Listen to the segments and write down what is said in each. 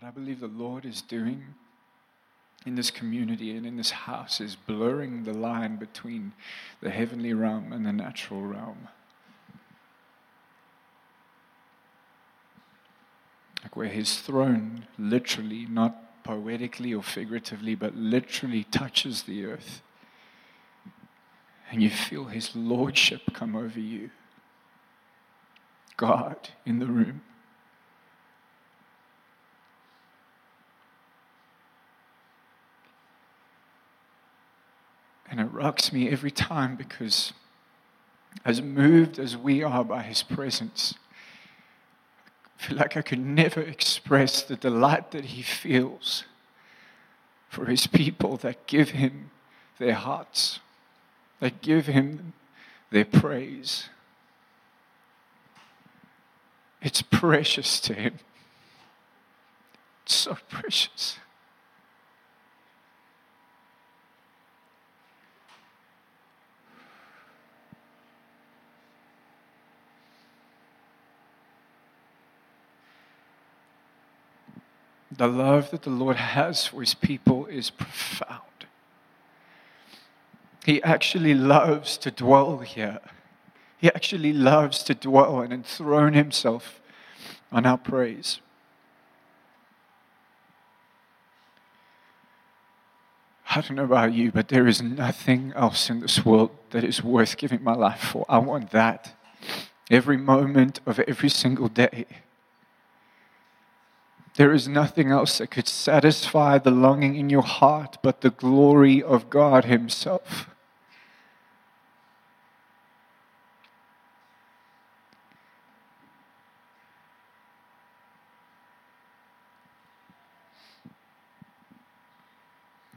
What I believe the Lord is doing in this community and in this house is blurring the line between the heavenly realm and the natural realm. Like where his throne literally, not poetically or figuratively, but literally touches the earth. And you feel his lordship come over you. God in the room. And it rocks me every time because, as moved as we are by His presence, I feel like I could never express the delight that He feels for His people that give Him their hearts, that give Him their praise. It's precious to Him. It's so precious. The love that the Lord has for his people is profound. He actually loves to dwell here. He actually loves to dwell and enthrone himself on our praise. I don't know about you, but there is nothing else in this world that is worth giving my life for. I want that every moment of every single day. There is nothing else that could satisfy the longing in your heart but the glory of God Himself.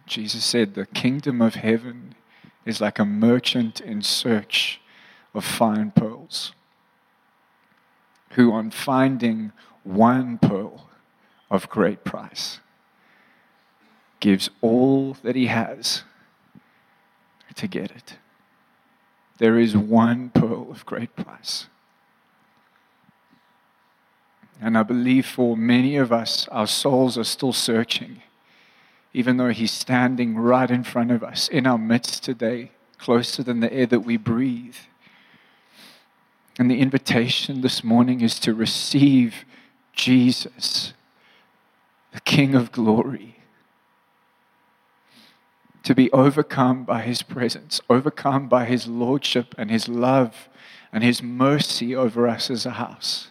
Jesus said, The kingdom of heaven is like a merchant in search of fine pearls, who, on finding one pearl, of great price, gives all that he has to get it. There is one pearl of great price. And I believe for many of us, our souls are still searching, even though He's standing right in front of us, in our midst today, closer than the air that we breathe. And the invitation this morning is to receive Jesus the King of glory, to be overcome by his presence, overcome by his lordship and his love and his mercy over us as a house.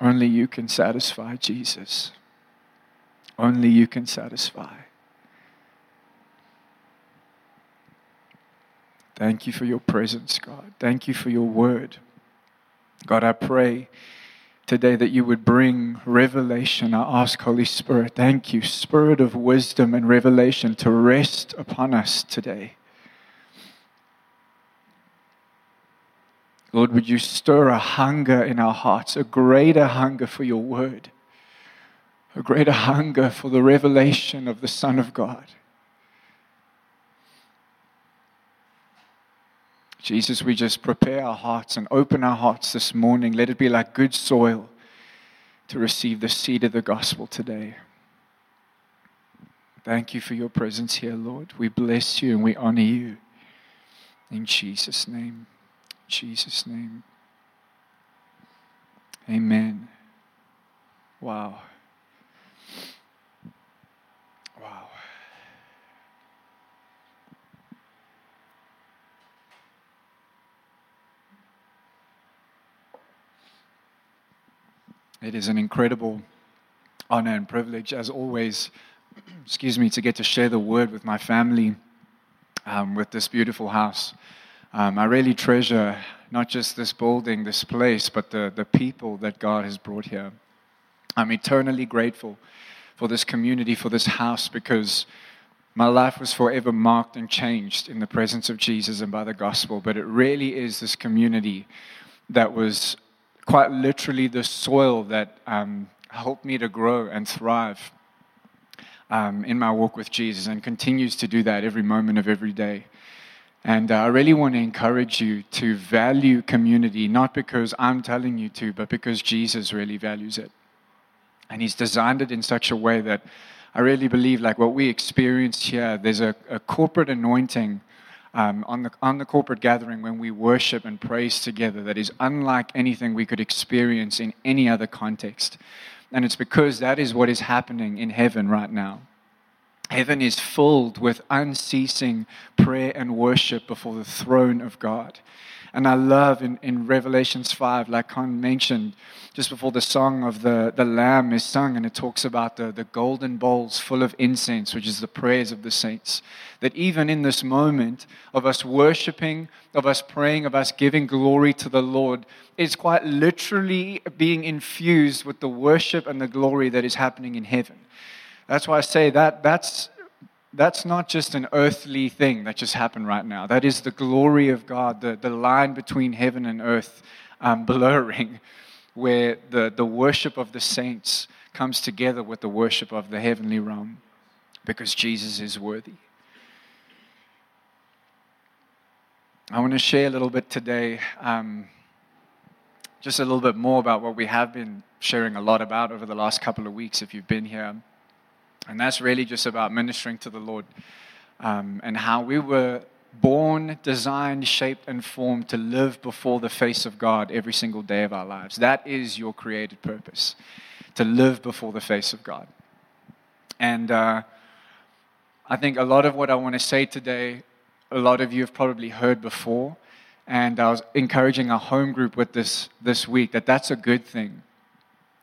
Only you can satisfy Jesus. Only you can satisfy. Thank you for your presence, God. Thank you for your word. God, I pray today that you would bring revelation. I ask, Holy Spirit, thank you, Spirit of wisdom and revelation, to rest upon us today. Lord, would you stir a hunger in our hearts, a greater hunger for your word, a greater hunger for the revelation of the Son of God. Jesus, we just prepare our hearts and open our hearts this morning. Let it be like good soil to receive the seed of the gospel today. Thank you for your presence here, Lord. We bless you and we honor you. In Jesus' name. Jesus' name. Amen. Wow. It is an incredible honor and privilege, as always, excuse me, to get to share the word with my family, um, with this beautiful house. Um, I really treasure not just this building, this place, but the, the people that God has brought here. I'm eternally grateful for this community, for this house, because my life was forever marked and changed in the presence of Jesus and by the gospel. But it really is this community that was quite literally the soil that um, helped me to grow and thrive um, in my walk with Jesus and continues to do that every moment of every day. And uh, I really want to encourage you to value community, not because I'm telling you to, but because Jesus really values it. And He's designed it in such a way that I really believe, like what we experienced here, there's a, a corporate anointing um, on, the, on the corporate gathering when we worship and praise together that is unlike anything we could experience in any other context. And it's because that is what is happening in heaven right now. Heaven is filled with unceasing prayer and worship before the throne of God. And I love in, in Revelations 5, like Con mentioned, just before the song of the, the Lamb is sung, and it talks about the, the golden bowls full of incense, which is the prayers of the saints. That even in this moment of us worshiping, of us praying, of us giving glory to the Lord, is quite literally being infused with the worship and the glory that is happening in heaven. That's why I say that that's that's not just an earthly thing that just happened right now. That is the glory of God, the, the line between heaven and earth um, blurring, where the, the worship of the saints comes together with the worship of the heavenly realm because Jesus is worthy. I want to share a little bit today, um, just a little bit more about what we have been sharing a lot about over the last couple of weeks if you've been here. And that's really just about ministering to the Lord um, and how we were born, designed, shaped, and formed to live before the face of God every single day of our lives. That is your created purpose, to live before the face of God. And uh, I think a lot of what I want to say today, a lot of you have probably heard before. And I was encouraging our home group with this this week that that's a good thing.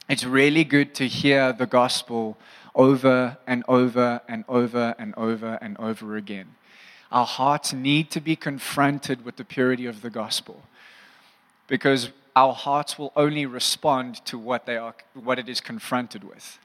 It's really good to hear the gospel over and over and over and over and over again. Our hearts need to be confronted with the purity of the gospel because our hearts will only respond to what, they are, what it is confronted with.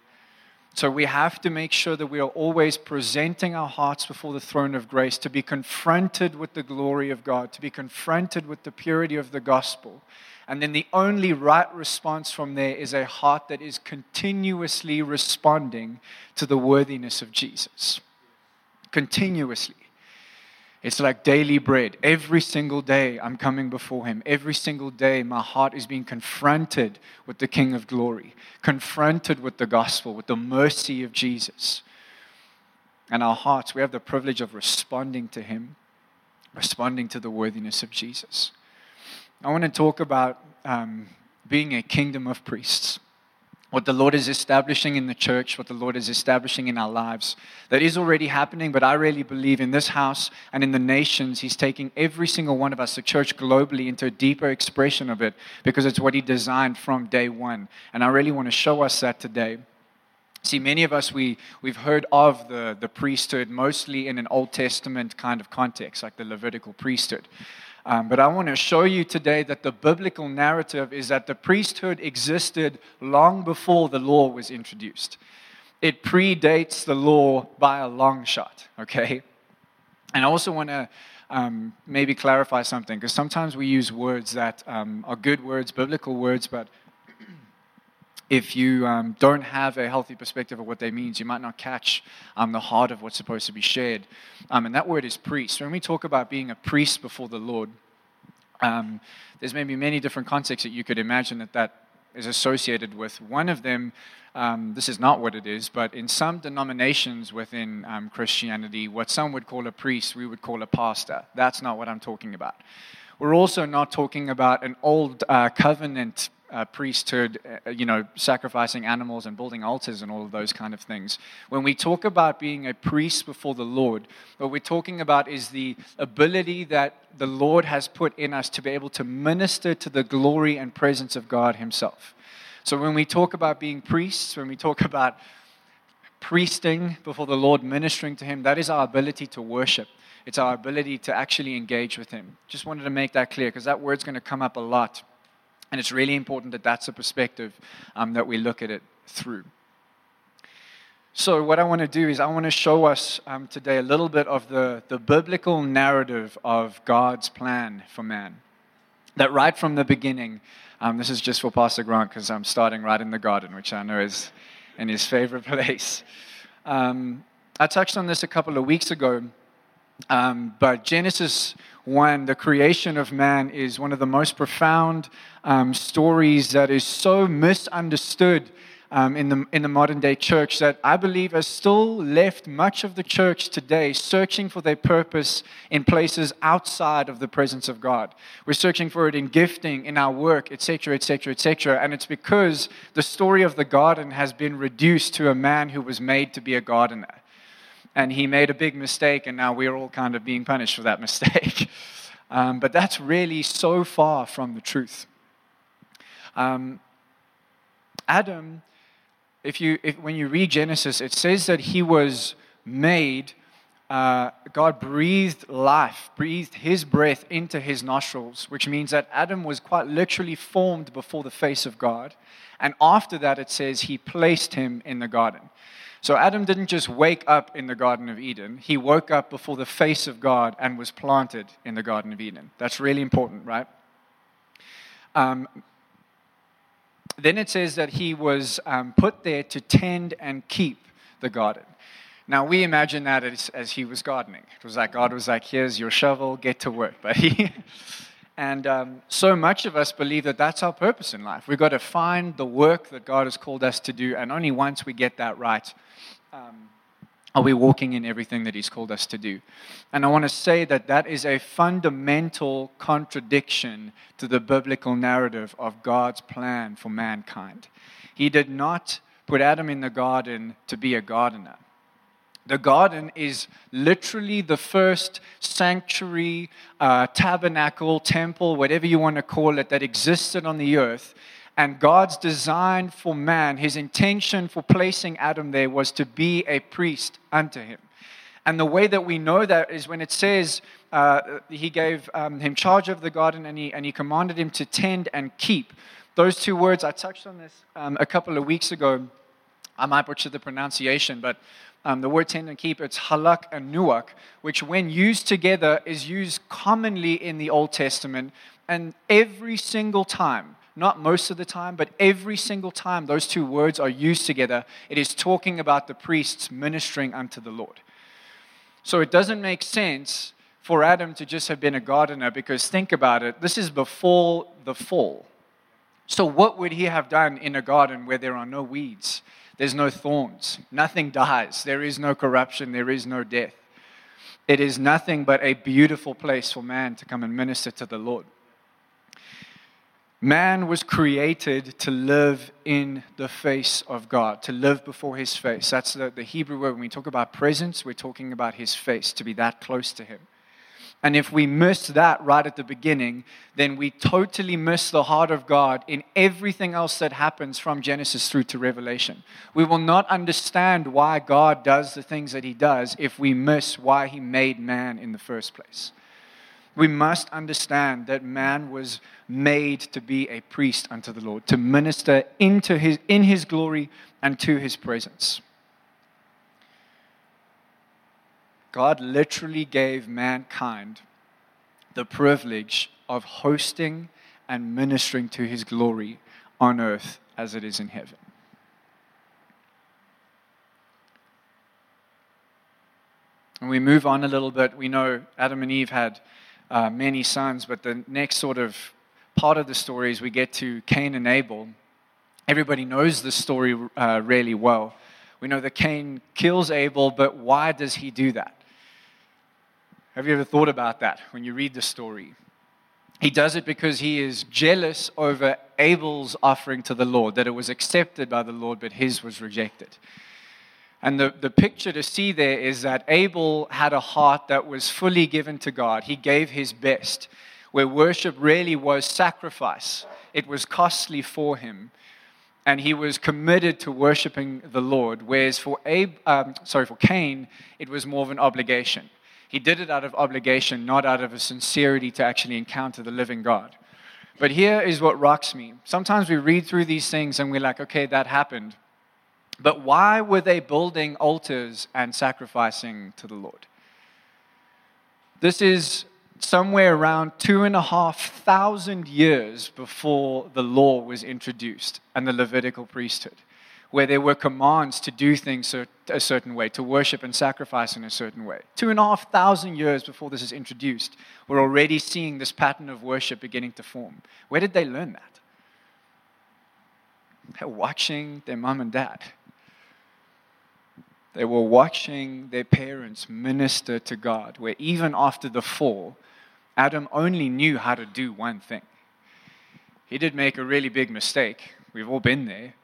So we have to make sure that we are always presenting our hearts before the throne of grace to be confronted with the glory of God, to be confronted with the purity of the gospel, and then the only right response from there is a heart that is continuously responding to the worthiness of Jesus. Continuously. It's like daily bread. Every single day I'm coming before Him. Every single day my heart is being confronted with the King of glory, confronted with the gospel, with the mercy of Jesus. And our hearts, we have the privilege of responding to Him, responding to the worthiness of Jesus. I want to talk about um, being a kingdom of priests. What the Lord is establishing in the church, what the Lord is establishing in our lives. That is already happening, but I really believe in this house and in the nations, He's taking every single one of us, the church globally, into a deeper expression of it because it's what He designed from day one. And I really want to show us that today. See, many of us, we, we've heard of the, the priesthood mostly in an Old Testament kind of context, like the Levitical priesthood. Um, but I want to show you today that the biblical narrative is that the priesthood existed long before the law was introduced. It predates the law by a long shot, okay? And I also want to um, maybe clarify something, because sometimes we use words that um, are good words, biblical words, but if you um, don't have a healthy perspective of what they means, you might not catch um, the heart of what's supposed to be shared. Um, and that word is priest. When we talk about being a priest before the Lord, um, there's maybe many different contexts that you could imagine that that is associated with. One of them, um, this is not what it is, but in some denominations within um, Christianity, what some would call a priest, we would call a pastor. That's not what I'm talking about. We're also not talking about an old uh, covenant uh, priesthood, uh, you know, sacrificing animals and building altars and all of those kind of things. When we talk about being a priest before the Lord, what we're talking about is the ability that the Lord has put in us to be able to minister to the glory and presence of God Himself. So when we talk about being priests, when we talk about priesting before the Lord, ministering to Him, that is our ability to worship. It's our ability to actually engage with Him. Just wanted to make that clear because that word's going to come up a lot and it's really important that that's a perspective um, that we look at it through. So, what I want to do is, I want to show us um, today a little bit of the, the biblical narrative of God's plan for man. That right from the beginning, um, this is just for Pastor Grant because I'm starting right in the garden, which I know is in his favorite place. Um, I touched on this a couple of weeks ago Um, but Genesis 1, the creation of man, is one of the most profound um, stories that is so misunderstood um, in, the, in the modern day church that I believe has still left much of the church today searching for their purpose in places outside of the presence of God. We're searching for it in gifting, in our work, etc., etc., etc. And it's because the story of the garden has been reduced to a man who was made to be a gardener. And he made a big mistake, and now we're all kind of being punished for that mistake. um, but that's really so far from the truth. Um, Adam if you, if, when you read Genesis, it says that he was made, uh, God breathed life, breathed his breath into his nostrils, which means that Adam was quite literally formed before the face of God. And after that, it says he placed him in the garden. So Adam didn't just wake up in the Garden of Eden, he woke up before the face of God and was planted in the Garden of Eden. That's really important, right? Um, then it says that he was um, put there to tend and keep the garden. Now, we imagine that as, as, he was gardening. It was like God was like, here's your shovel, get to work, buddy. and um, so much of us believe that that's our purpose in life. We've got to find the work that God has called us to do, and only once we get that right, um, are we walking in everything that He's called us to do? And I want to say that that is a fundamental contradiction to the biblical narrative of God's plan for mankind. He did not put Adam in the garden to be a gardener. The garden is literally the first sanctuary, uh, tabernacle, temple, whatever you want to call it, that existed on the earth and God's design for man, his intention for placing Adam there was to be a priest unto him. And the way that we know that is when it says uh, he gave um, him charge of the garden and he, and he commanded him to tend and keep. Those two words, I touched on this um, a couple of weeks ago. I might butcher the pronunciation, but um, the word tend and keep, it's halak and nuak, which when used together is used commonly in the Old Testament. And every single time not most of the time, but every single time those two words are used together, it is talking about the priests ministering unto the Lord. So it doesn't make sense for Adam to just have been a gardener because think about it, this is before the fall. So, what would he have done in a garden where there are no weeds, there's no thorns, nothing dies, there is no corruption, there is no death? It is nothing but a beautiful place for man to come and minister to the Lord. Man was created to live in the face of God, to live before his face. That's the, the, Hebrew word. When we talk about presence, we're talking about his face, to be that close to him. And if we miss that right at the beginning, then we totally miss the heart of God in everything else that happens from Genesis through to Revelation. We will not understand why God does the things that he does if we miss why he made man in the first place. We must understand that man was made to be a priest unto the Lord, to minister into his, in his glory and to his presence. God literally gave mankind the privilege of hosting and ministering to his glory on earth as it is in heaven. And we move on a little bit. We know Adam and Eve had uh, many sons, but the next sort of part of the story is we get to Cain and Abel. Everybody knows the story uh, really well. We know that Cain kills Abel, but why does he do that? Have you ever thought about that when you read the story? He does it because he is jealous over Abel's offering to the Lord, that it was accepted by the Lord, but his was rejected. And the, the picture to see there is that Abel had a heart that was fully given to God. He gave his best, where worship really was sacrifice. It was costly for him. And he was committed to worshiping the Lord. Whereas for, Abe, um, sorry, for Cain, it was more of an obligation. He did it out of obligation, not out of a sincerity to actually encounter the living God. But here is what rocks me. Sometimes we read through these things and we're like, okay, that happened. But why were they building altars and sacrificing to the Lord? This is somewhere around two and a half thousand years before the law was introduced and the Levitical priesthood. Where there were commands to do things a certain way, to worship and sacrifice in a certain way. Two and a half thousand years before this is introduced, we're already seeing this pattern of worship beginning to form. Where did they learn that? They're watching their mom and dad. They were watching their parents minister to God, where even after the fall, Adam only knew how to do one thing. He did make a really big mistake. We've all been there.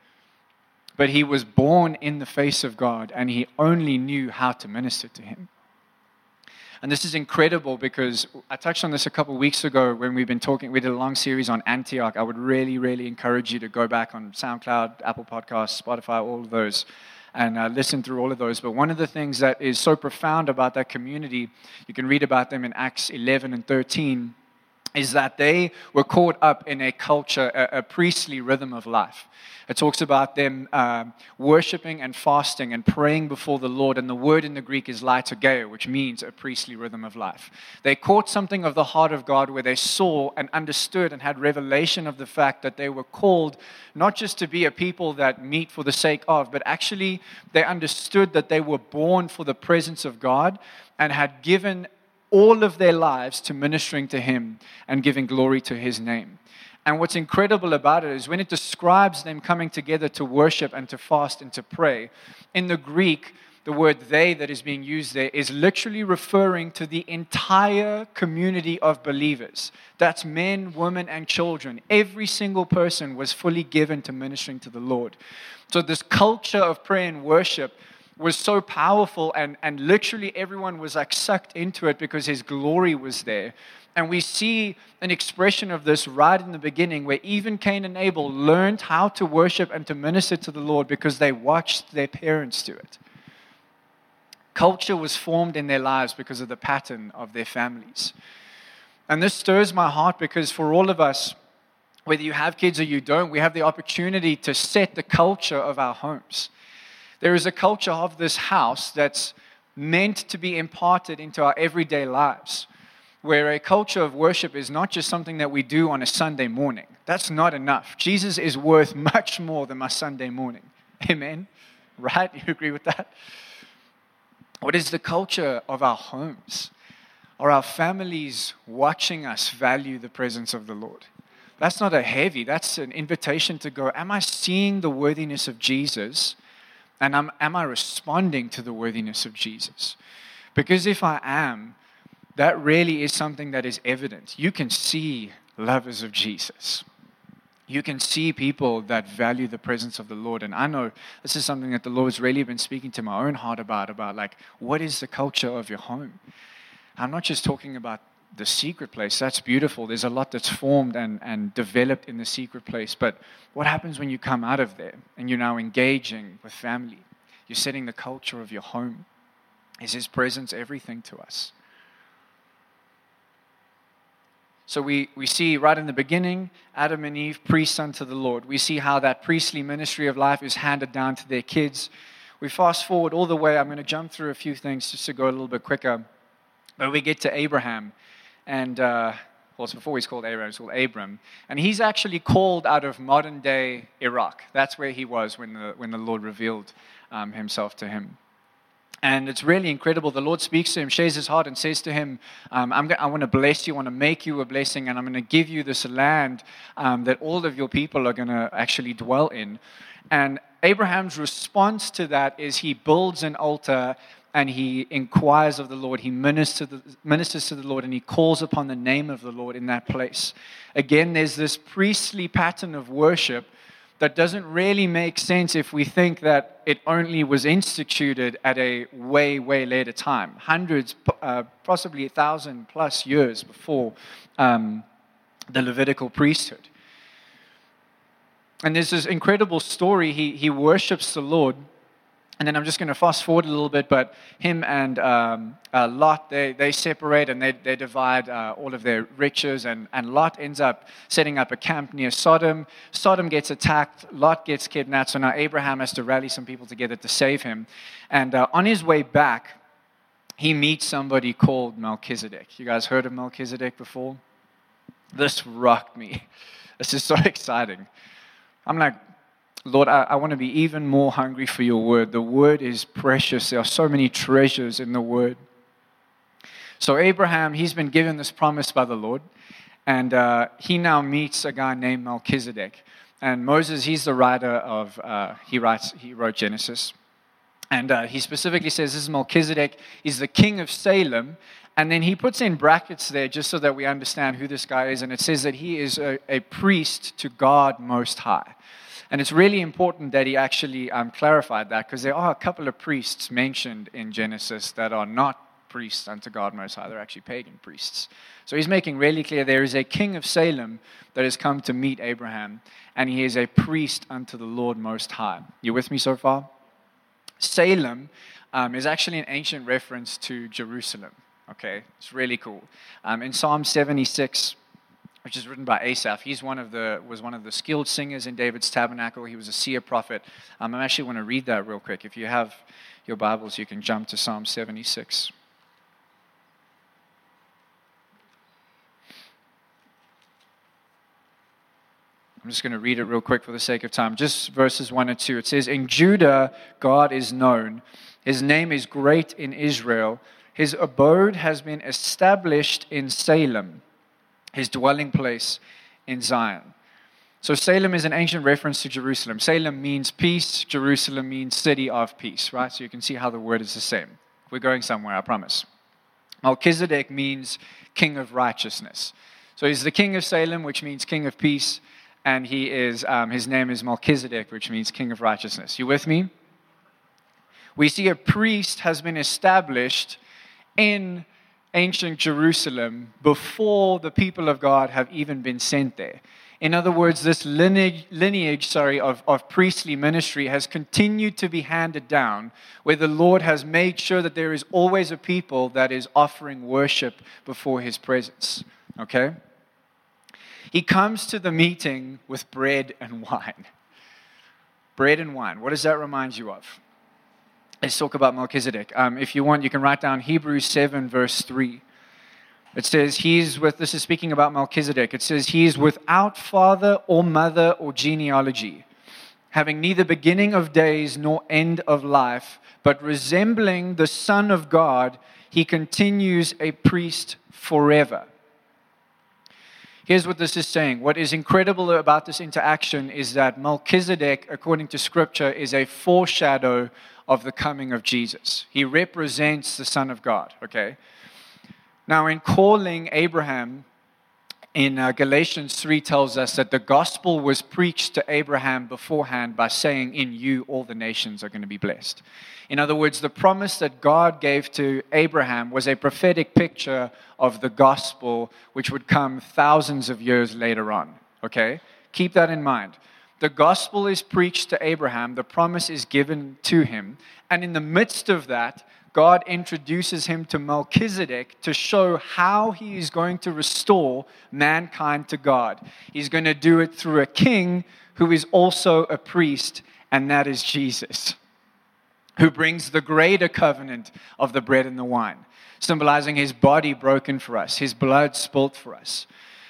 But he was born in the face of God and he only knew how to minister to him. And this is incredible because I touched on this a couple of weeks ago when we've been talking. We did a long series on Antioch. I would really, really encourage you to go back on SoundCloud, Apple Podcasts, Spotify, all of those, and uh, listen through all of those. But one of the things that is so profound about that community, you can read about them in Acts 11 and 13 is that they were caught up in a culture, a, a priestly rhythm of life. It talks about them um, worshiping and fasting and praying before the Lord, and the word in the Greek is liturgia, which means a priestly rhythm of life. They caught something of the heart of God where they saw and understood and had revelation of the fact that they were called not just to be a people that meet for the sake of, but actually they understood that they were born for the presence of God and had given all of their lives to ministering to Him and giving glory to His name. And what's incredible about it is when it describes them coming together to worship and to fast and to pray, in the Greek, the word they that is being used there is literally referring to the entire community of believers. That's men, women, and children. Every single person was fully given to ministering to the Lord. So, this culture of prayer and worship was so powerful, and, and literally everyone was like sucked into it because his glory was there. And we see an expression of this right in the beginning where even Cain and Abel learned how to worship and to minister to the Lord because they watched their parents do it. Culture was formed in their lives because of the pattern of their families. And this stirs my heart because for all of us, whether you have kids or you don't, we have the opportunity to set the culture of our homes. There is a culture of this house that's meant to be imparted into our everyday lives, where a culture of worship is not just something that we do on a Sunday morning. That's not enough. Jesus is worth much more than my Sunday morning. Amen? Right? You agree with that? What is the culture of our homes? Are our families watching us value the presence of the Lord? That's not a heavy, that's an invitation to go, Am I seeing the worthiness of Jesus? And am, am I responding to the worthiness of Jesus? Because if I am, that really is something that is evident. You can see lovers of Jesus. You can see people that value the presence of the Lord. And I know this is something that the Lord has really been speaking to my own heart about, about like, what is the culture of your home? I'm not just talking about the secret place, that's beautiful. There's a lot that's formed and, and developed in the secret place. But what happens when you come out of there and you're now engaging with family? You're setting the culture of your home. Is His presence everything to us? So we, we see right in the beginning, Adam and Eve, priests unto the Lord. We see how that priestly ministry of life is handed down to their kids. We fast forward all the way. I'm going to jump through a few things just to go a little bit quicker. But we get to Abraham and uh, well, it's before he's called Abraham, he's called Abram. And he's actually called out of modern day Iraq. That's where he was when the, when the Lord revealed um, himself to him. And it's really incredible. The Lord speaks to him, shares his heart, and says to him, um, I'm I want to bless you, I want to make you a blessing, and I'm going to give you this land um, that all of your people are going to actually dwell in. And Abraham's response to that is he builds an altar and he inquires of the Lord. He ministers to, the, ministers to the Lord and he calls upon the name of the Lord in that place. Again, there's this priestly pattern of worship that doesn't really make sense if we think that it only was instituted at a way, way later time, hundreds, uh, possibly a thousand plus years before um, the Levitical priesthood. And there's this incredible story. He, he worships the Lord and then I'm just going to fast forward a little bit, but him and um, uh, Lot, they, they separate and they, they divide uh, all of their riches. And, and Lot ends up setting up a camp near Sodom. Sodom gets attacked, Lot gets kidnapped. So now Abraham has to rally some people together to save him. And uh, on his way back, he meets somebody called Melchizedek. You guys heard of Melchizedek before? This rocked me. This is so exciting. I'm like, Lord, I, I want to be even more hungry for your word. The word is precious. There are so many treasures in the word. So, Abraham, he's been given this promise by the Lord, and uh, he now meets a guy named Melchizedek. And Moses, he's the writer of, uh, he, writes, he wrote Genesis. And uh, he specifically says this is Melchizedek, he's the king of Salem. And then he puts in brackets there just so that we understand who this guy is. And it says that he is a, a priest to God Most High. And it's really important that he actually um, clarified that because there are a couple of priests mentioned in Genesis that are not priests unto God Most High. They're actually pagan priests. So he's making really clear there is a king of Salem that has come to meet Abraham, and he is a priest unto the Lord Most High. You with me so far? Salem um, is actually an ancient reference to Jerusalem. Okay, it's really cool. Um, in Psalm 76, which is written by Asaph. He's one of the was one of the skilled singers in David's tabernacle. He was a seer prophet. Um, I actually want to read that real quick. If you have your Bibles, you can jump to Psalm 76. I'm just going to read it real quick for the sake of time. Just verses 1 and 2. It says, In Judah, God is known. His name is great in Israel. His abode has been established in Salem his dwelling place in Zion. So Salem is an ancient reference to Jerusalem. Salem means peace, Jerusalem means city of peace, right? So you can see how the word is the same. We're going somewhere, I promise. Melchizedek means king of righteousness. So he's the king of Salem, which means king of peace, and he is um, his name is Melchizedek, which means king of righteousness. You with me? We see a priest has been established in ancient Jerusalem before the people of God have even been sent there. In other words, this lineage, lineage sorry, of, of priestly ministry has continued to be handed down, where the Lord has made sure that there is always a people that is offering worship before his presence. Okay? He comes to the meeting with bread and wine. Bread and wine. What does that remind you of? Let's talk about Melchizedek. Um, if you want, you can write down Hebrews 7, verse 3. It says, He's with, this is speaking about Melchizedek. It says, He's without father or mother or genealogy, having neither beginning of days nor end of life, but resembling the Son of God, he continues a priest forever. Here's what this is saying. What is incredible about this interaction is that Melchizedek, according to scripture, is a foreshadow of the coming of Jesus. He represents the Son of God, okay? Now, in calling Abraham, in uh, Galatians 3 tells us that the gospel was preached to Abraham beforehand by saying, In you all the nations are going to be blessed. In other words, the promise that God gave to Abraham was a prophetic picture of the gospel which would come thousands of years later on. Okay? Keep that in mind. The gospel is preached to Abraham, the promise is given to him, and in the midst of that, God introduces him to Melchizedek to show how he is going to restore mankind to God. He's going to do it through a king who is also a priest, and that is Jesus, who brings the greater covenant of the bread and the wine, symbolizing his body broken for us, his blood spilt for us.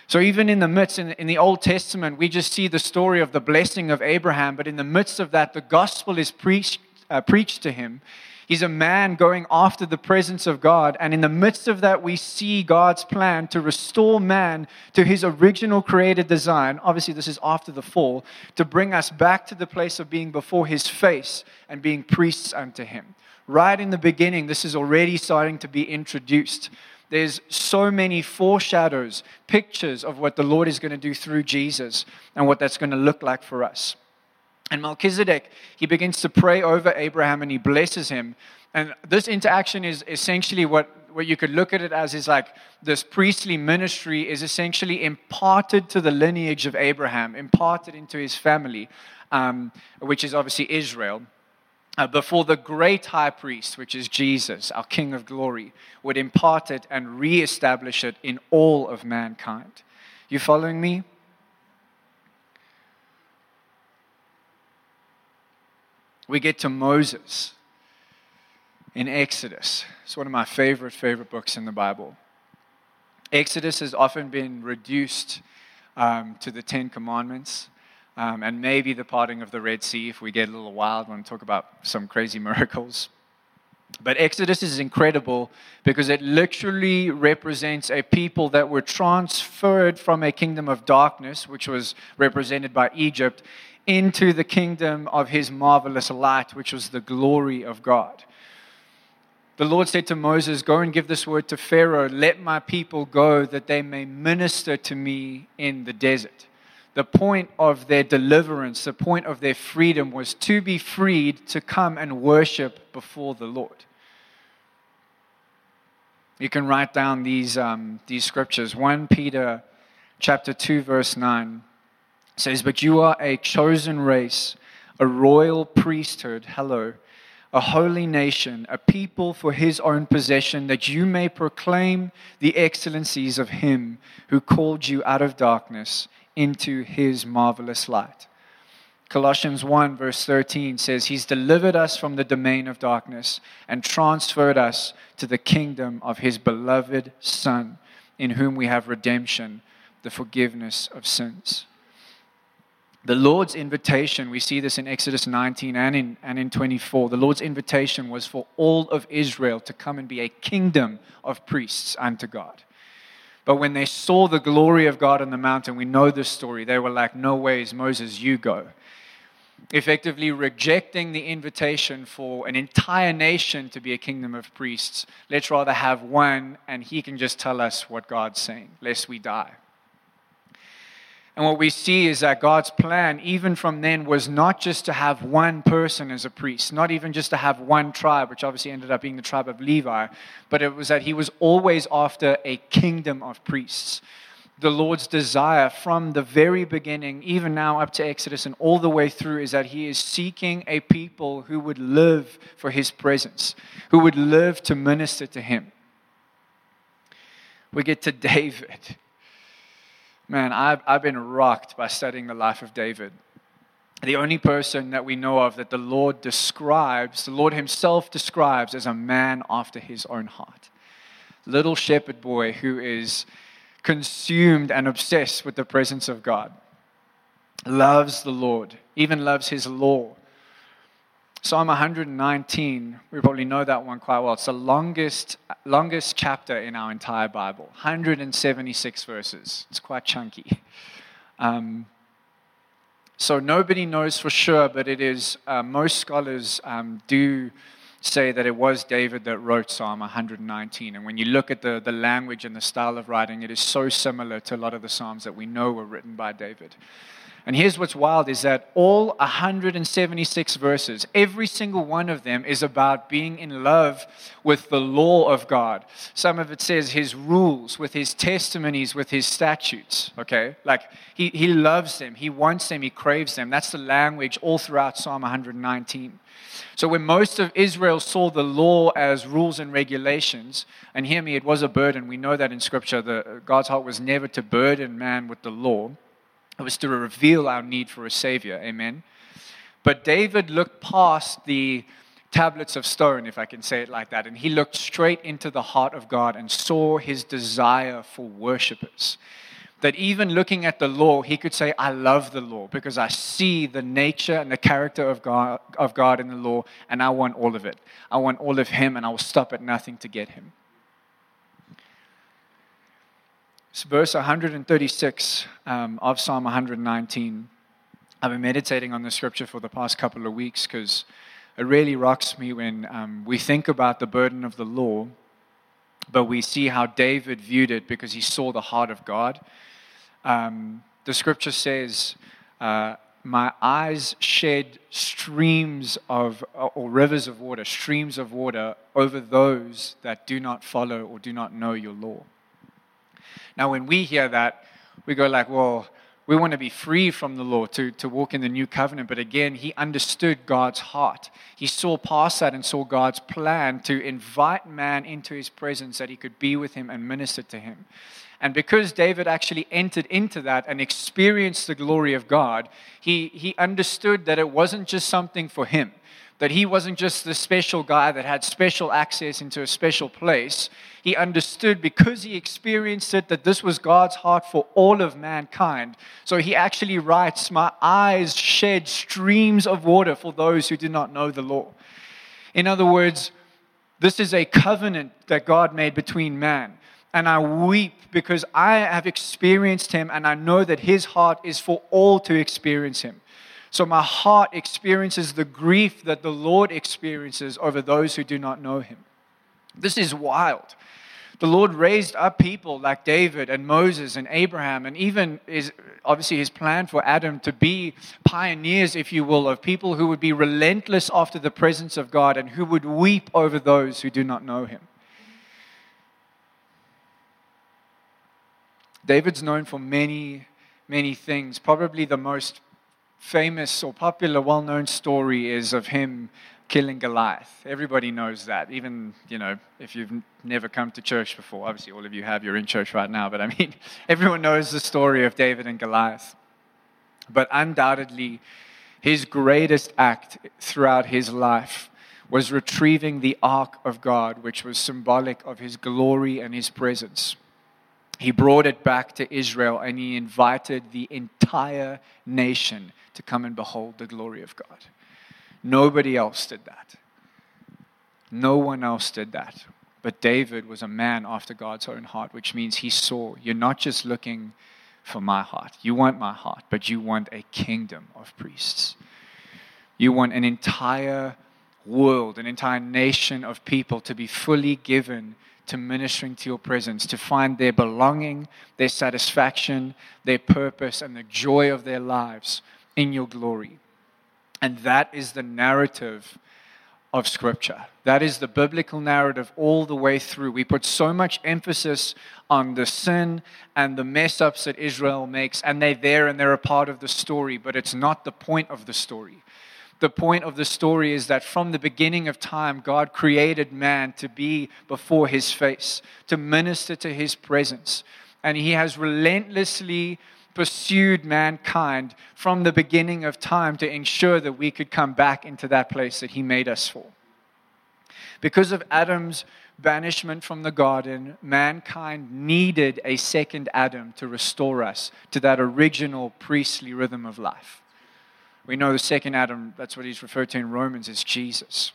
So, even in the midst, in, in, the Old Testament, we just see the story of the blessing of Abraham, but in the midst of that, the gospel is preached, uh, preached to him. He's a man going after the presence of God, and in the midst of that, we see God's plan to restore man to his original created design. Obviously, this is after the fall, to bring us back to the place of being before his face and being priests unto him. Right in the beginning, this is already starting to be introduced. There's so many foreshadows, pictures of what the Lord is going to do through Jesus and what that's going to look like for us. And Melchizedek, he begins to pray over Abraham and he blesses him. And this interaction is essentially what, what you could look at it as is like this priestly ministry is essentially imparted to the lineage of Abraham, imparted into his family, um, which is obviously Israel uh, before the great high priest, which is Jesus, our King of glory, would impart it and reestablish it in all of mankind. You following me? We get to Moses in Exodus. It's one of my favorite, favorite books in the Bible. Exodus has often been reduced um, to the Ten Commandments. Um, and maybe the parting of the Red Sea if we get a little wild. Want talk about some crazy miracles. But Exodus is incredible because it literally represents a people that were transferred from a kingdom of darkness, which was represented by Egypt, into the kingdom of his marvelous light, which was the glory of God. The Lord said to Moses, Go and give this word to Pharaoh, let my people go that they may minister to me in the desert. The point of their deliverance, the point of their freedom was to be freed to come and worship before the Lord. You can write down these, um, these scriptures. 1 Peter chapter 2, verse 9 says, But you are a chosen race, a royal priesthood, hello, a holy nation, a people for his own possession, that you may proclaim the excellencies of him who called you out of darkness into his marvelous light. Colossians 1, verse 13 says, He's delivered us from the domain of darkness and transferred us to the kingdom of His beloved Son, in whom we have redemption, the forgiveness of sins. The Lord's invitation, we see this in Exodus 19 and in, and in 24. The Lord's invitation was for all of Israel to come and be a kingdom of priests unto God. But when they saw the glory of God on the mountain, we know this story, they were like, No ways, Moses, you go. Effectively rejecting the invitation for an entire nation to be a kingdom of priests. Let's rather have one, and he can just tell us what God's saying, lest we die. And what we see is that God's plan, even from then, was not just to have one person as a priest, not even just to have one tribe, which obviously ended up being the tribe of Levi, but it was that he was always after a kingdom of priests. The Lord's desire from the very beginning, even now up to Exodus and all the way through, is that he is seeking a people who would live for his presence, who would live to minister to him. We get to David. Man, I've, I've been rocked by studying the life of David. The only person that we know of that the Lord describes, the Lord Himself describes as a man after His own heart. Little shepherd boy who is consumed and obsessed with the presence of God, loves the Lord, even loves His law, Psalm 119, we probably know that one quite well. It's the longest, longest chapter in our entire Bible, 176 verses. It's quite chunky. Um, so nobody knows for sure, but it is, uh, most scholars um, do say that it was David that wrote Psalm 119. And when you look at the, the language and the style of writing, it is so similar to a lot of the Psalms that we know were written by David. And here's what's wild is that all 176 verses, every single one of them is about being in love with the law of God. Some of it says his rules, with his testimonies, with his statutes, okay? Like he, he loves them, he wants them, he craves them. That's the language all throughout Psalm 119. So when most of Israel saw the law as rules and regulations, and hear me, it was a burden. We know that in Scripture, the, God's heart was never to burden man with the law. It was to reveal our need for a Savior. Amen. But David looked past the tablets of stone, if I can say it like that, and he looked straight into the heart of God and saw his desire for worshipers. That even looking at the law, he could say, I love the law because I see the nature and the character of God, of God in the law, and I want all of it. I want all of him, and I will stop at nothing to get him. It's verse 136 um, of Psalm 119. I've been meditating on the scripture for the past couple of weeks because it really rocks me when um, we think about the burden of the law, but we see how David viewed it because he saw the heart of God. Um, the scripture says, uh, My eyes shed streams of, or rivers of water, streams of water over those that do not follow or do not know your law. Now, when we hear that, we go like, well, we want to be free from the law to, to walk in the new covenant. But again, he understood God's heart. He saw past that and saw God's plan to invite man into his presence that he could be with him and minister to him. And because David actually entered into that and experienced the glory of God, he, he understood that it wasn't just something for him, That he wasn't just the special guy that had special access into a special place. He understood because he experienced it that this was God's heart for all of mankind. So he actually writes, My eyes shed streams of water for those who do not know the law. In other words, this is a covenant that God made between man. And I weep because I have experienced him and I know that his heart is for all to experience him. So my heart experiences the grief that the Lord experiences over those who do not know him. This is wild. The Lord raised up people like David and Moses and Abraham, and even is obviously his plan for Adam to be pioneers, if you will, of people who would be relentless after the presence of God and who would weep over those who do not know him. David's known for many, many things. Probably the most famous or popular, well known story is of him killing Goliath. Everybody knows that. Even, you know, if you've never come to church before, obviously all of you have, you're in church right now, but I mean, everyone knows the story of David and Goliath. But undoubtedly, his greatest act throughout his life was retrieving the ark of God, which was symbolic of his glory and his presence he brought it back to Israel and he invited the entire nation to come and behold the glory of God. Nobody else did that. No one else did that. But David was a man after God's own heart, which means he saw you're not just looking for my heart. You want my heart, but you want a kingdom of priests. You want an entire world, an entire nation of people to be fully given to ministering to your presence, to find their belonging, their satisfaction, their purpose, and the joy of their lives in your glory. And that is the narrative of Scripture. That is the biblical narrative all the way through. We put so much emphasis on the sin and the mess ups that Israel makes, and they're there and they're a part of the story, but it's not the point of the story the point of the story is that from the beginning of time, God created man to be before his face, to minister to his presence. And he has relentlessly pursued mankind from the beginning of time to ensure that we could come back into that place that he made us for. Because of Adam's banishment from the garden, mankind needed a second Adam to restore us to that original priestly rhythm of life. We know the second Adam, that's what he's referred to in Romans, is Jesus.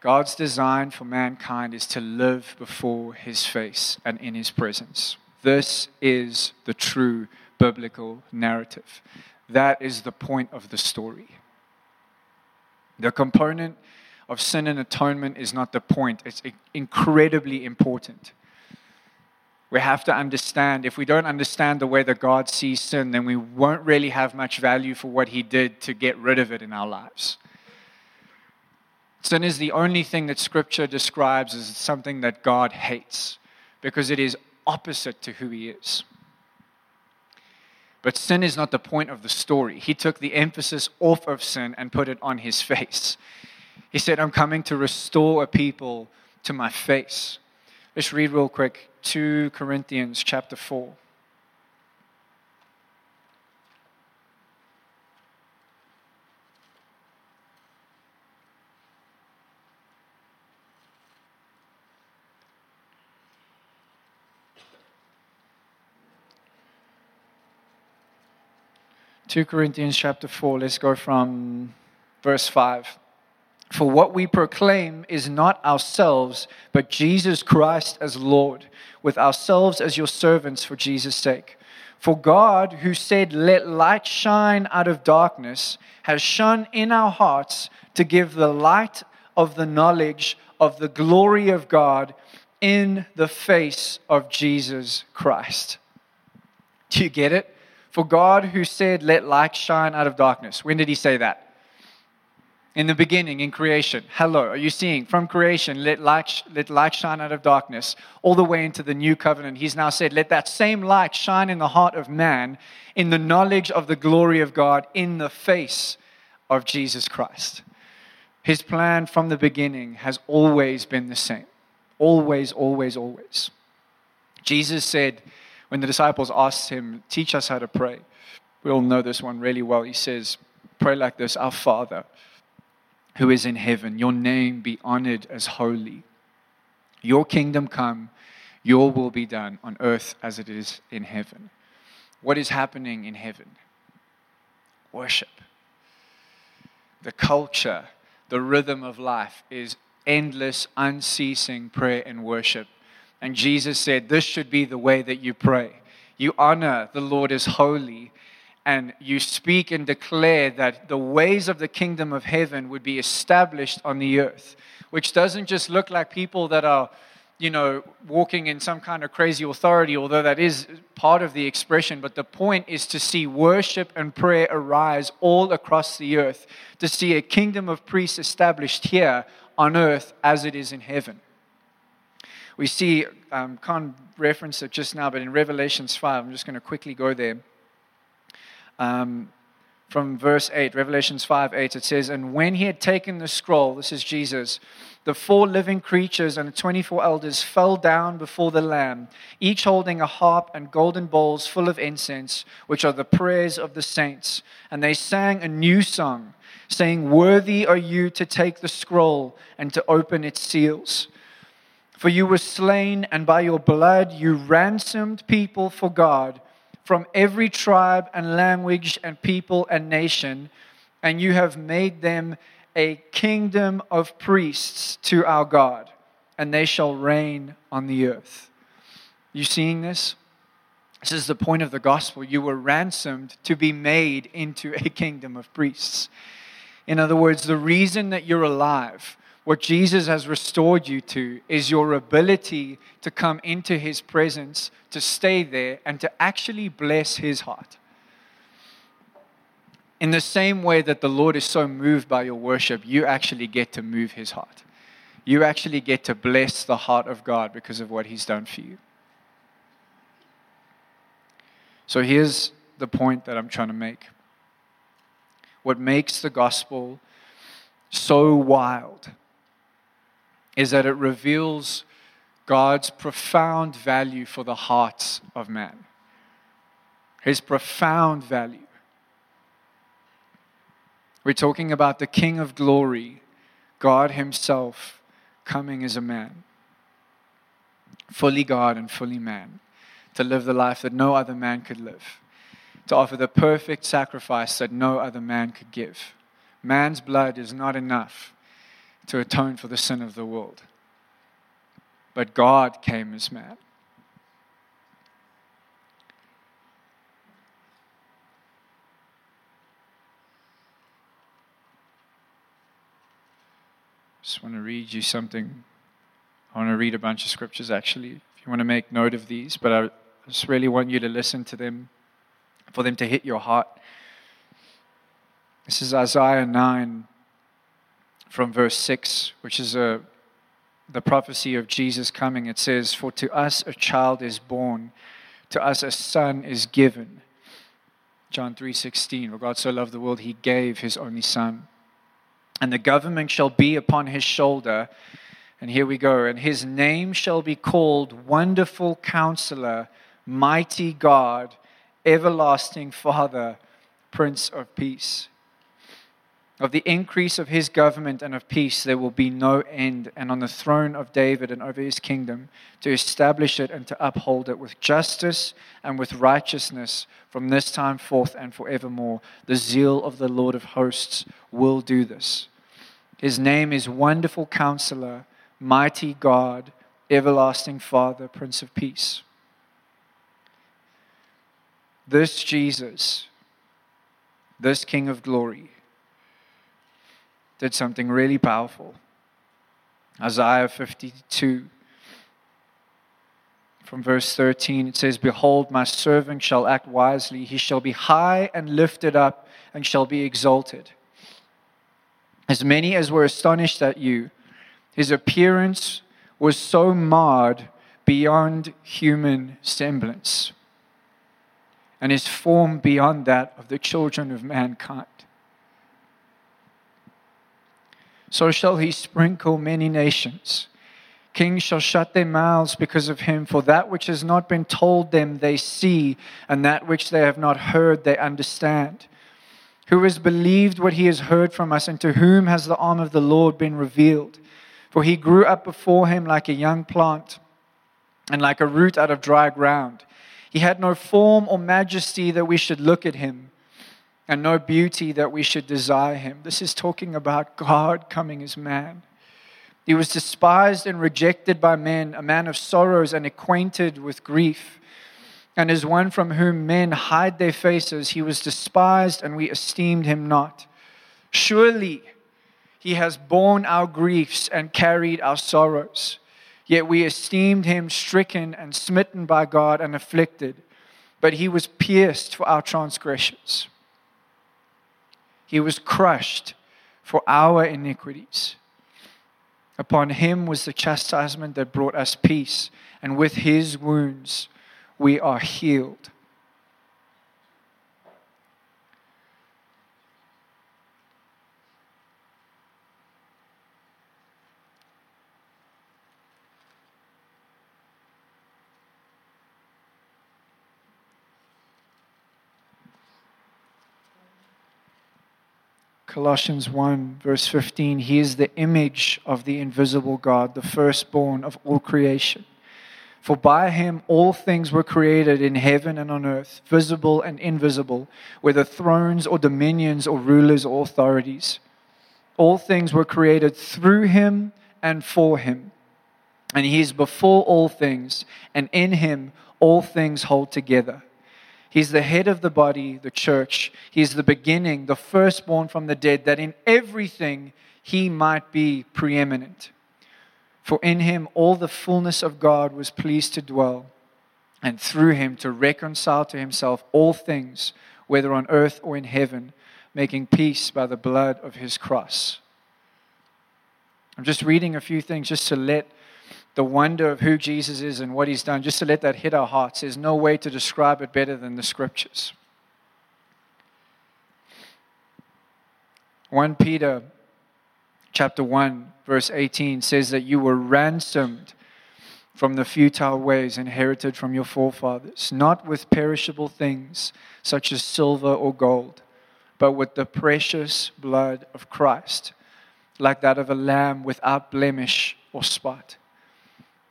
God's design for mankind is to live before his face and in his presence. This is the true biblical narrative. That is the point of the story. The component of sin and atonement is not the point, it's incredibly important. We have to understand, if we don't understand the way that God sees sin, then we won't really have much value for what He did to get rid of it in our lives. Sin is the only thing that Scripture describes as something that God hates because it is opposite to who He is. But sin is not the point of the story. He took the emphasis off of sin and put it on His face. He said, I'm coming to restore a people to my face. Let's read real quick 2 Corinthians chapter 4. Two Corinthians chapter four. Let's go from verse five. For what we proclaim is not ourselves, but Jesus Christ as Lord, with ourselves as your servants for Jesus' sake. For God, who said, Let light shine out of darkness, has shone in our hearts to give the light of the knowledge of the glory of God in the face of Jesus Christ. Do you get it? For God, who said, Let light shine out of darkness. When did he say that? In the beginning, in creation. Hello, are you seeing? From creation, let light, let light shine out of darkness, all the way into the new covenant. He's now said, let that same light shine in the heart of man, in the knowledge of the glory of God, in the face of Jesus Christ. His plan from the beginning has always been the same. Always, always, always. Jesus said, when the disciples asked him, Teach us how to pray, we all know this one really well. He says, Pray like this Our Father, who is in heaven, your name be honored as holy. Your kingdom come, your will be done on earth as it is in heaven. What is happening in heaven? Worship. The culture, the rhythm of life is endless, unceasing prayer and worship. And Jesus said, This should be the way that you pray. You honor the Lord as holy, and you speak and declare that the ways of the kingdom of heaven would be established on the earth, which doesn't just look like people that are you know, walking in some kind of crazy authority, although that is part of the expression. But the point is to see worship and prayer arise all across the earth, to see a kingdom of priests established here on earth as it is in heaven. We see, um, can't reference it just now, but in Revelations 5, I'm just going to quickly go there. Um, from verse 8, Revelations 5 8, it says, And when he had taken the scroll, this is Jesus, the four living creatures and the 24 elders fell down before the Lamb, each holding a harp and golden bowls full of incense, which are the prayers of the saints. And they sang a new song, saying, Worthy are you to take the scroll and to open its seals. For you were slain, and by your blood you ransomed people for God from every tribe and language and people and nation, and you have made them a kingdom of priests to our God, and they shall reign on the earth. You seeing this? This is the point of the gospel. You were ransomed to be made into a kingdom of priests. In other words, the reason that you're alive what Jesus has restored you to is your ability to come into his presence, to stay there, and to actually bless his heart. In the same way that the Lord is so moved by your worship, you actually get to move his heart. You actually get to bless the heart of God because of what he's done for you. So here's the point that I'm trying to make. What makes the gospel so wild is that it reveals God's profound value for the hearts of man. His profound value. We're talking about the King of glory, God Himself coming as a man, fully God and fully man, to live the life that no other man could live, to offer the perfect sacrifice that no other man could give. Man's blood is not enough to atone for the sin of the world. But God came as man. Just want to read you something. I want to read a bunch of scriptures actually, if you want to make note of these, but I just really want you to listen to them, for them to hit your heart. This is Isaiah 9, from verse 6, which is a, the prophecy of Jesus coming. It says, For to us a child is born, to us a son is given. John 3:16, for God so loved the world he gave his only son. And the government shall be upon his shoulder. And here we go. And his name shall be called Wonderful Counselor, Mighty God, Everlasting Father, Prince of Peace. Of the increase of his government and of peace there will be no end, and on the throne of David and over his kingdom, to establish it and to uphold it with justice and with righteousness from this time forth and forevermore. The zeal of the Lord of hosts will do this. His name is Wonderful Counselor, Mighty God, Everlasting Father, Prince of Peace. This Jesus, this King of glory, did something really powerful. Isaiah 52, from verse 13, it says, Behold, my servant shall act wisely. He shall be high and lifted up and shall be exalted. As many as were astonished at you, his appearance was so marred beyond human semblance, and his form beyond that of the children of mankind. So shall he sprinkle many nations. Kings shall shut their mouths because of him, for that which has not been told them they see, and that which they have not heard they understand. Who has believed what he has heard from us, and to whom has the arm of the Lord been revealed? For he grew up before him like a young plant and like a root out of dry ground. He had no form or majesty that we should look at him, and no beauty that we should desire him. This is talking about God coming as man. He was despised and rejected by men, a man of sorrows and acquainted with grief. And as one from whom men hide their faces, he was despised and we esteemed him not. Surely he has borne our griefs and carried our sorrows. Yet we esteemed him stricken and smitten by God and afflicted. But he was pierced for our transgressions, he was crushed for our iniquities. Upon him was the chastisement that brought us peace, and with his wounds we are healed. Colossians 1, verse 15, He is the image of the invisible God, the firstborn of all creation. For by him all things were created in heaven and on earth, visible and invisible, whether thrones or dominions or rulers or authorities. All things were created through him and for him. And he is before all things, and in him all things hold together. He's the head of the body, the church. He's the beginning, the firstborn from the dead, that in everything he might be preeminent. For in him all the fullness of God was pleased to dwell, and through him to reconcile to himself all things, whether on earth or in heaven, making peace by the blood of his cross. I'm just reading a few things just to let the wonder of who Jesus is and what he's done, just to let that hit our hearts. There's no way to describe it better than the scriptures. 1 Peter chapter 1 verse 18 says that you were ransomed from the futile ways inherited from your forefathers, not with perishable things such as silver or gold, but with the precious blood of Christ, like that of a lamb without blemish or spot.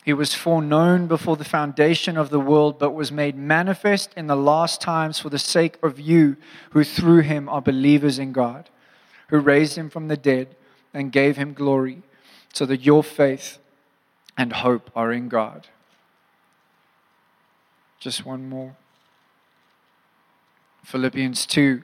He was foreknown before the foundation of the world, but was made manifest in the last times for the sake of you, who through him are believers in God, who raised him from the dead and gave him glory, so that your faith and hope are in God. Just one more. Philippians 2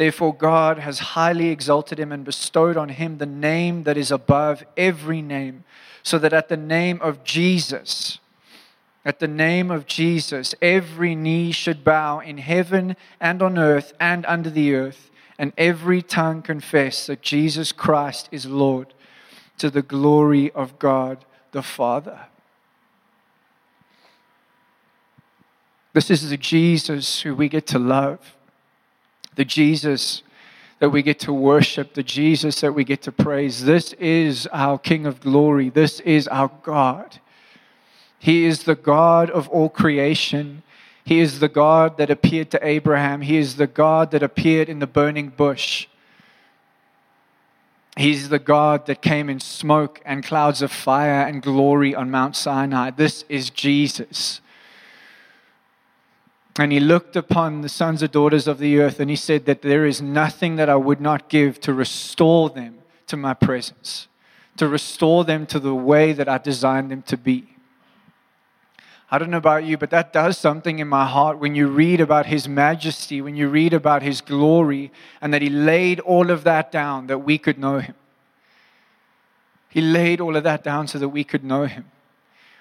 Therefore, God has highly exalted him and bestowed on him the name that is above every name, so that at the name of Jesus, at the name of Jesus, every knee should bow in heaven and on earth and under the earth, and every tongue confess that Jesus Christ is Lord, to the glory of God the Father. This is the Jesus who we get to love the Jesus that we get to worship, the Jesus that we get to praise. This is our King of glory. This is our God. He is the God of all creation. He is the God that appeared to Abraham. He is the God that appeared in the burning bush. He's the God that came in smoke and clouds of fire and glory on Mount Sinai. This is Jesus. And he looked upon the sons and daughters of the earth and he said that there is nothing that I would not give to restore them to my presence, to restore them to the way that I designed them to be. I don't know about you, but that does something in my heart when you read about his majesty, when you read about his glory, and that he laid all of that down that we could know him. He laid all of that down so that we could know him.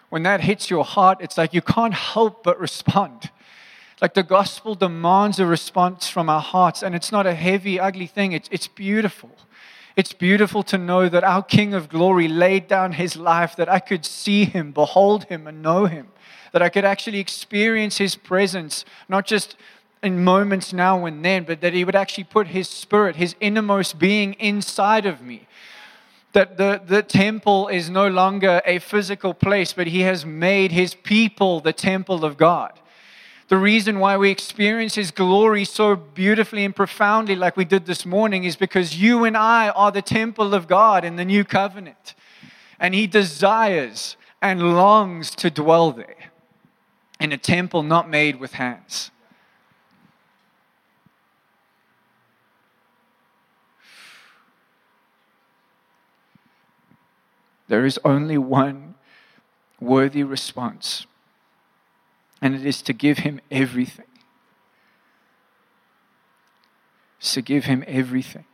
When that hits your heart, it's like you can't help but respond Like the gospel demands a response from our hearts, and it's not a heavy, ugly thing, it's, it's beautiful. It's beautiful to know that our King of glory laid down his life, that I could see him, behold him, and know him, that I could actually experience his presence, not just in moments now and then, but that he would actually put his spirit, his innermost being inside of me. That the, the temple is no longer a physical place, but he has made his people the temple of God the reason why we experience His glory so beautifully and profoundly, like we did this morning, is because you and I are the temple of God in the new covenant. And He desires and longs to dwell there in a temple not made with hands. There is only one worthy response and it is to give him everything. To give him everything.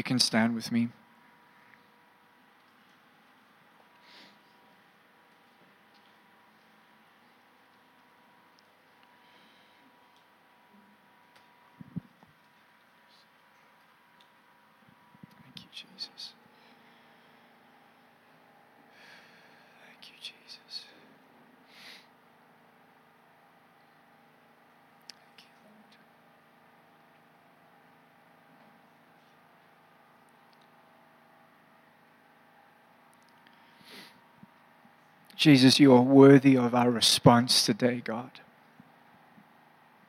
You can stand with me. Thank you, Jesus. Thank you, Jesus. Thank you, Lord. Jesus, you are worthy of our response today, God.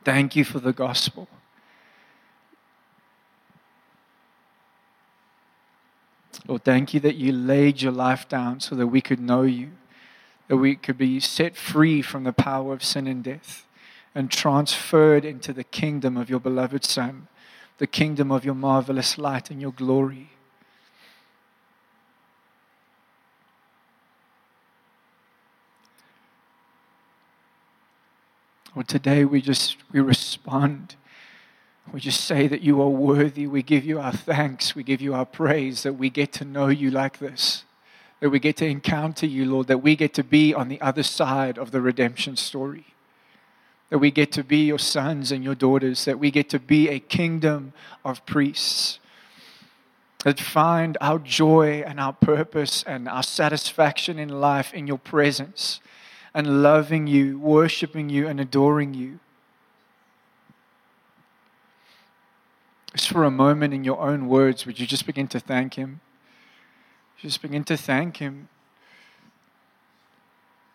Thank you for the gospel. Lord, thank you that you laid your life down so that we could know you, that we could be set free from the power of sin and death and transferred into the kingdom of your beloved Son, the kingdom of your marvelous light and your glory. Lord, today we just we respond. We just say that you are worthy. We give you our thanks. We give you our praise that we get to know you like this. That we get to encounter you, Lord, that we get to be on the other side of the redemption story. That we get to be your sons and your daughters, that we get to be a kingdom of priests. That find our joy and our purpose and our satisfaction in life in your presence and loving you, worshiping you, and adoring you. Just for a moment, in your own words, would you just begin to thank Him? Just begin to thank Him.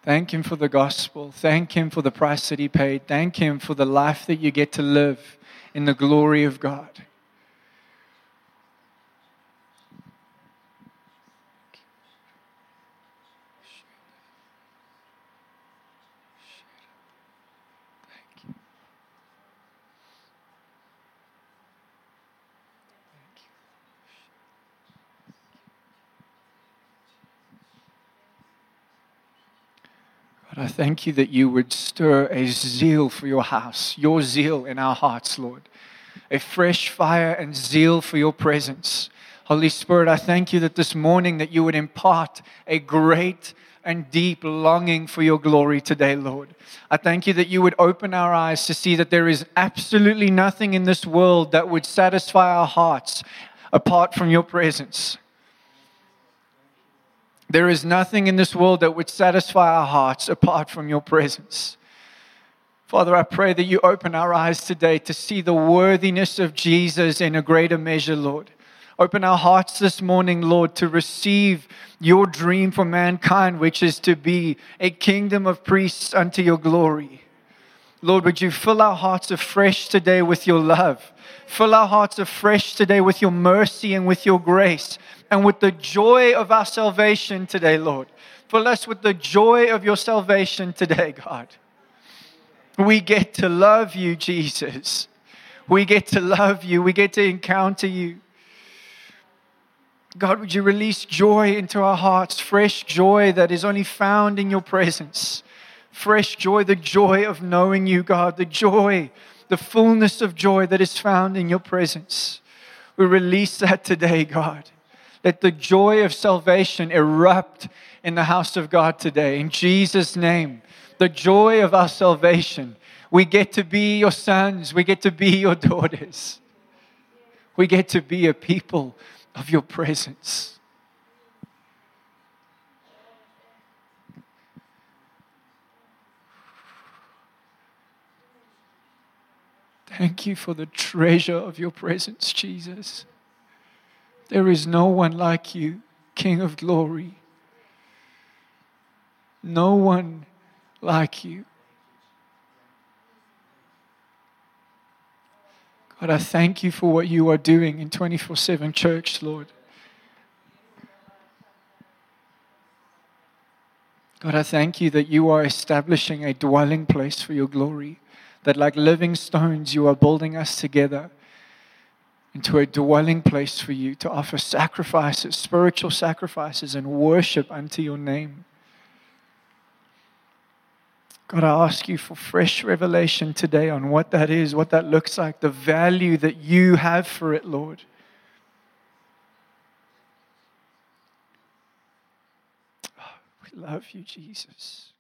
Thank Him for the gospel. Thank Him for the price that He paid. Thank Him for the life that you get to live in the glory of God. I thank you that you would stir a zeal for your house, your zeal in our hearts, Lord. A fresh fire and zeal for your presence. Holy Spirit, I thank you that this morning that you would impart a great and deep longing for your glory today, Lord. I thank you that you would open our eyes to see that there is absolutely nothing in this world that would satisfy our hearts apart from your presence. There is nothing in this world that would satisfy our hearts apart from your presence. Father, I pray that you open our eyes today to see the worthiness of Jesus in a greater measure, Lord. Open our hearts this morning, Lord, to receive your dream for mankind, which is to be a kingdom of priests unto your glory. Lord, would you fill our hearts afresh today with your love? Fill our hearts afresh today with your mercy and with your grace and with the joy of our salvation today, Lord. Fill us with the joy of your salvation today, God. We get to love you, Jesus. We get to love you. We get to encounter you. God, would you release joy into our hearts, fresh joy that is only found in your presence? Fresh joy, the joy of knowing you, God, the joy, the fullness of joy that is found in your presence. We release that today, God. Let the joy of salvation erupt in the house of God today. In Jesus' name, the joy of our salvation. We get to be your sons, we get to be your daughters. We get to be a people of your presence. Thank you for the treasure of your presence, Jesus. There is no one like you, King of glory. No one like you. God, I thank you for what you are doing in 24 7 church, Lord. God, I thank you that you are establishing a dwelling place for your glory, that like living stones, you are building us together into a dwelling place for you to offer sacrifices, spiritual sacrifices, and worship unto your name. God, I ask you for fresh revelation today on what that is, what that looks like, the value that you have for it, Lord. Oh, we love you, Jesus.